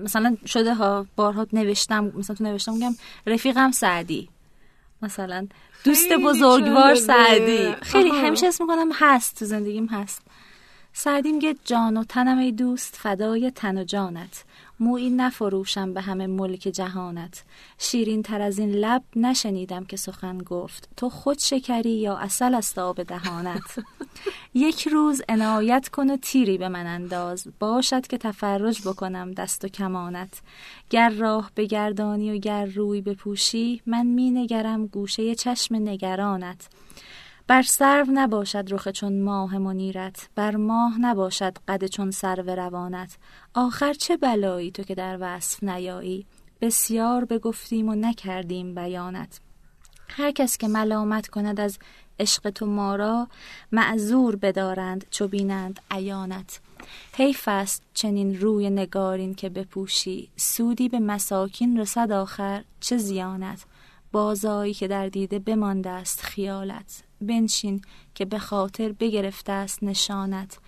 مثلا شده ها بارها نوشتم مثلا تو نوشتم میگم رفیقم سعدی. مثلا دوست بزرگوار سعدی. خیلی همیشه اسم می‌کنم هست تو زندگیم هست. سعدی میگه جان و تنم ای دوست فدای تن و جانت. مویی نفروشم به همه ملک جهانت. شیرین تر از این لب نشنیدم که سخن گفت. تو خود شکری یا اصل است آب دهانت. [laughs] یک روز عنایت کن و تیری به من انداز. باشد که تفرج بکنم دست و کمانت. گر راه بگردانی و گر روی بپوشی من می نگرم گوشه چشم نگرانت. بر سرو نباشد رخ چون ماه منیرت بر ماه نباشد قد چون سرو روانت. آخر چه بلایی تو که در وصف نیایی؟ بسیار بگفتیم و نکردیم بیانت. هر کس که ملامت کند از عشق تو ما را معذور بدارند چو بینند عیانت. حیف است چنین روی نگارین که بپوشی. سودی به مساکین رسد آخر چه زیانت؟ بازایی که در دیده بمانده است خیالت. بنشین که به خاطر بگرفته است نشانت.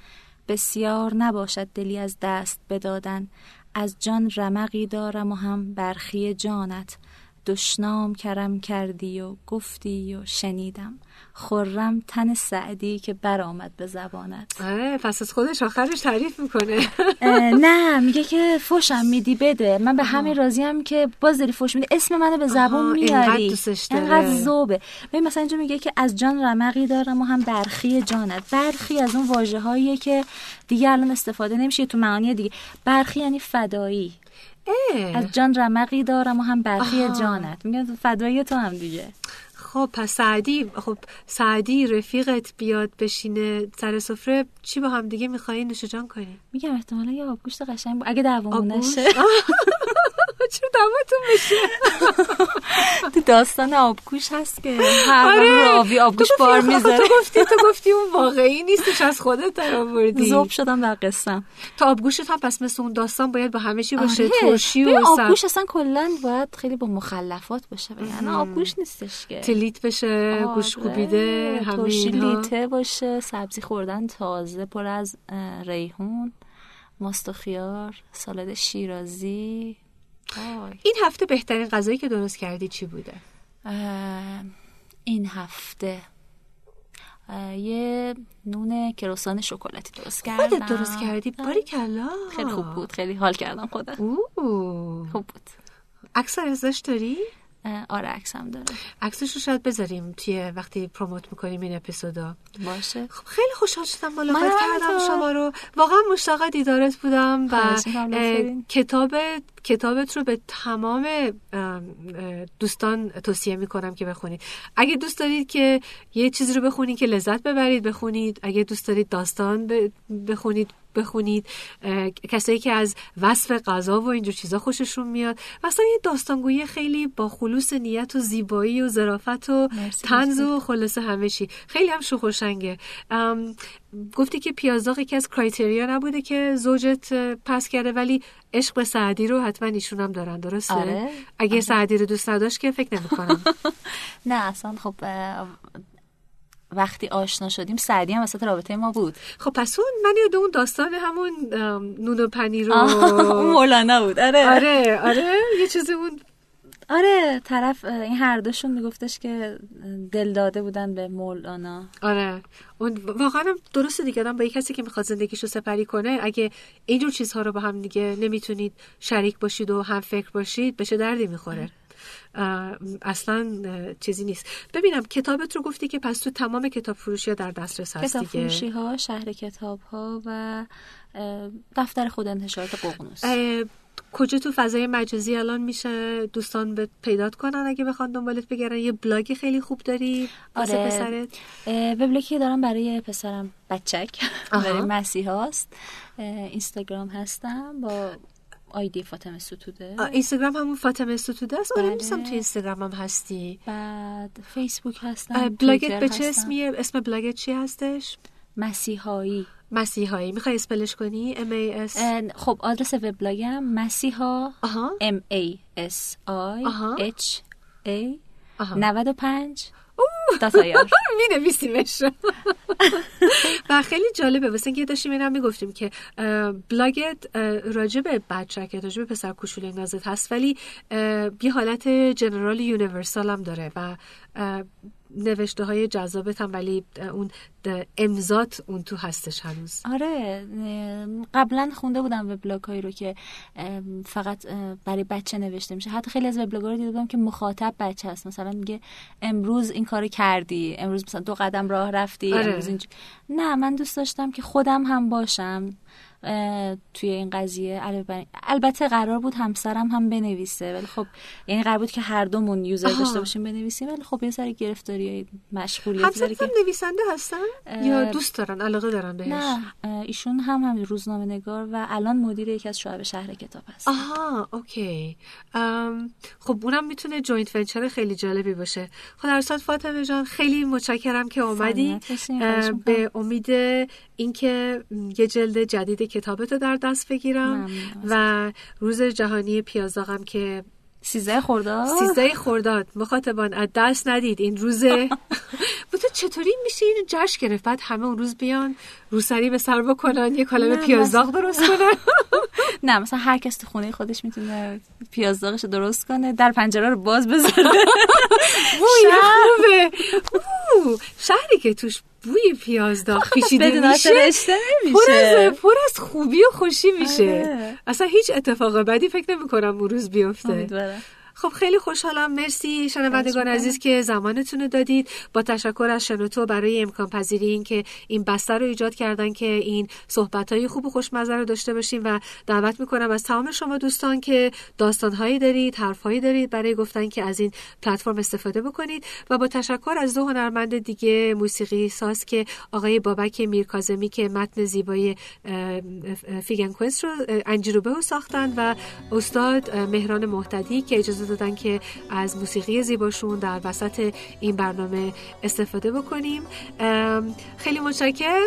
بسیار نباشد دلی از دست بدادن. از جان رمقی دارم و هم برخی جانت. دشنام کرم کردی و گفتی و شنیدم. خرم تن سعدی که برآمد به زبانت. آره پس از خودش آخرش تعریف می‌کنه. نه میگه که فوشم میدی بده. من به همین راضیم که باز داری فوش میدی. اسم منو به زبان میاری. انقدر زوبه. ببین مثلا اینجا میگه که از جان رمقی دارم و هم برخی جانت. برخی از اون واژه هاییه که دیگه الان استفاده نمیشه تو معانی دیگه. برخی یعنی فدایی. از جان رمقی دارم و هم برخی جانت. میگم فدایی تو هم دیگه. خب پس سعدی خب سعدی رفیقت بیاد بشینه سر سفره. چی با هم دیگه میخوایی؟ نوش جان کنی. میگم احتمالا یه آبگوشت قشنگ اگه دعوامون نشه. [laughs] چرا دعواتون بشه؟ تو داستان آبگوش هست که هر آره. راوی آبگوش بار می‌ذاره تو گفتی تو گفتی اون واقعی نیستش از خودت در آوردی. زوب شدم در قصه تا آبگوشت هم پس مثل اون داستان باید با همه چی باشه آره. ترشی و آبگوش اصلا کلا باید خیلی با مخلفات باشه یعنی آبگوش نیستش که. تلیت بشه آره. گوش کوبیده همین لیته باشه سبزی خوردن تازه پر از ریحون ماست و خیار سالاد شیرازی این هفته بهترین غذایی که درست کردی چی بوده؟ این هفته. یه نون کروسان شکلاتی درست کردم. خودت درست کردی؟ باری کلا. خیلی خوب بود. خیلی حال کردم خودم. خوب بود. اکثر ازش داری؟ آره عکسم داره. عکسش رو شاید بذاریم توی وقتی پروموت می‌کنیم این اپیزودا. باشه. خب خیلی خوشحال شدم ملاقات کردم شما رو. واقعا مشتاق دیدارت بودم و کتاب کتابت رو به تمام دوستان توصیه می‌کنم که بخونید. اگه دوست دارید که یه چیزی رو بخونید که لذت ببرید بخونید. اگه دوست دارید داستان بخونید بخونید کسایی که از وصف غذا و اینجور چیزا خوششون میاد. مثلا یه داستانگویی خیلی با خلوص نیت و زیبایی و ظرافت و تنز و خلاصه همه چی. خیلی هم شوخوشنگه گفتی که پیازداغ یکی از کرایتریا نبوده که زوجت پس کرده ولی عشق سعدی رو حتما ایشون هم دارن درسته؟ آره. اگه آره. سعدی رو دوست نداشت که فکر نمی کنم [laughs] نه اصلا خب وقتی آشنا شدیم سعدی هم وسط رابطه ما بود. خب پس اون من یاد اون داستان همون نون و پنیر رو مولانا بود. آره. آره آره یه چیزی اون آره طرف این هر دوشون میگفتش که دل داده بودن به مولانا. آره. اون واقعا درسته دیگه آدم با یک کسی که می‌خواد زندگیشو سپری کنه اگه اینجور چیزها رو با هم دیگه نمی‌تونید شریک باشید و هم فکر باشید بشه دردی می‌خوره؟ اصلا چیزی نیست. ببینم کتابت رو گفتی که پس تو تمام کتاب فروشی ها در دسترس هست کتاب فروشی ها شهر کتاب ها و دفتر خود انتشارات ققنوس کجا تو فضای مجازی الان میشه دوستان به پیدات کنن اگه بخوان دنبالت بگردن یه بلاگ خیلی خوب داری آره. پسرت؟ وبلاگی دارم برای پسرم بچک برای مسیح هاست اینستاگرام هستم با آیدی فاطمه ستوده؟ اینستاگرام همون فاطمه ستوده است؟ آره میسم تو اینستاگرام هم هستی. بعد فیسبوک هستم بلاگت به چه اسمیه اسم بلاگت چی هستش؟ مسیحایی. مسیحایی. می‌خوای spell ش کنی؟ M A S خب آدرس وبلاگم مسیحا M A S I H A 95 dot IR [laughs] می نویسیمش و خیلی جالبه. واسه اینکه داشتیم اینم می‌گفتیم که بلاگت بچه راجع به پسر کوچولوی نازت هست ولی یه حالت general universal هم داره و نوشته های جذابت هم ولی اون امضات اون تو هستش هنوز. آره قبلا خونده بودم وبلاگ هایی رو که فقط برای بچه نوشته میشه. حتی خیلی از وبلاگ رو دیدم که مخاطب بچه هست. مثلا میگه امروز این کار کردی. امروز مثلا دو قدم راه رفتی. آره. امروز نه من دوست داشتم که خودم هم باشم. توی این قضیه. البته قرار بود همسرم هم بنویسه ولی خب یعنی قرار بود که هر دومون یوزر داشته باشیم بنویسیم ولی خب یه سری گرفتاری مشغولیت همسرت که... نویسنده هستن؟ یا دوست دارن علاقه دارن بهش؟ نه ایشون هم هم روزنامه نگار و الان مدیر یکی از شعب شهر کتاب هست. آها okay. خب اونم می‌تونه joint venture خیلی جالبی باشه. خب فاطمه جان خیلی متشکرم که اومدی. به امید اینکه یه جلد جدید کتابتو در دست بگیرم. و روز جهانی پیازداغم که سیزده خورداد؟ سیزده خورداد. مخاطبان از دست ندید. این روزه تو [laughs] چطوری میشه اینو جشن گرفت؟ بعد همه اون روز بیان روسری به سر بکنن یه کلمه پیازداغ درست کنن. [laughs] نه مثلا هر کس تو خونه خودش می‌تونه پیازداغش درست کنه در پنجره رو باز بذاره. [laughs] خوبه. که توش بوی پیازداغ پیچیده میشه پر از پر از خوبی و خوشی میشه. آره. اصلا هیچ اتفاق بدی فکر نمی کنم اون روز بیفته. خب خیلی خوشحالم. مرسی شنوندگان عزیز که زمانتون رو دادید. با تشکر از شنوتو برای امکان پذیری این که این بستر رو ایجاد کردن که این صحبت های خوب و خوشمزه رو داشته باشیم و دعوت می‌کنم از تمام شما دوستان که داستان هایی دارید حرف هایی دارید برای گفتن که از این پلتفرم استفاده بکنید. و با تشکر از دو هنرمند دیگه موسیقی ساز که آقای بابک میرکازمی که متن زیبای فیگن کوست رو انجیروبه ساختن و استاد مهران محتدی که اجازه دادن که از موسیقی زیباشون در وسط این برنامه استفاده بکنیم. خیلی متشکر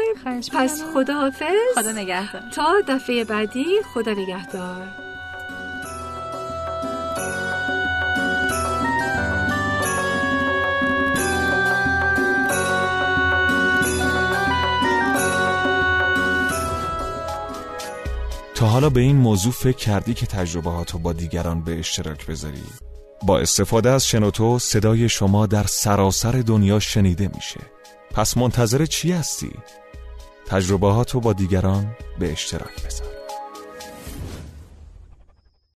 پس خدا حافظ خدا نگهدار. تا دفعه بعدی. خدا نگهدار. حالا به این موضوع فکر کردی که تجربه با دیگران به اشتراک بذاری؟ با استفاده از شنوتو صدای شما در سراسر دنیا شنیده میشه پس منتظر چی هستی؟ تجربه با دیگران به اشتراک بذار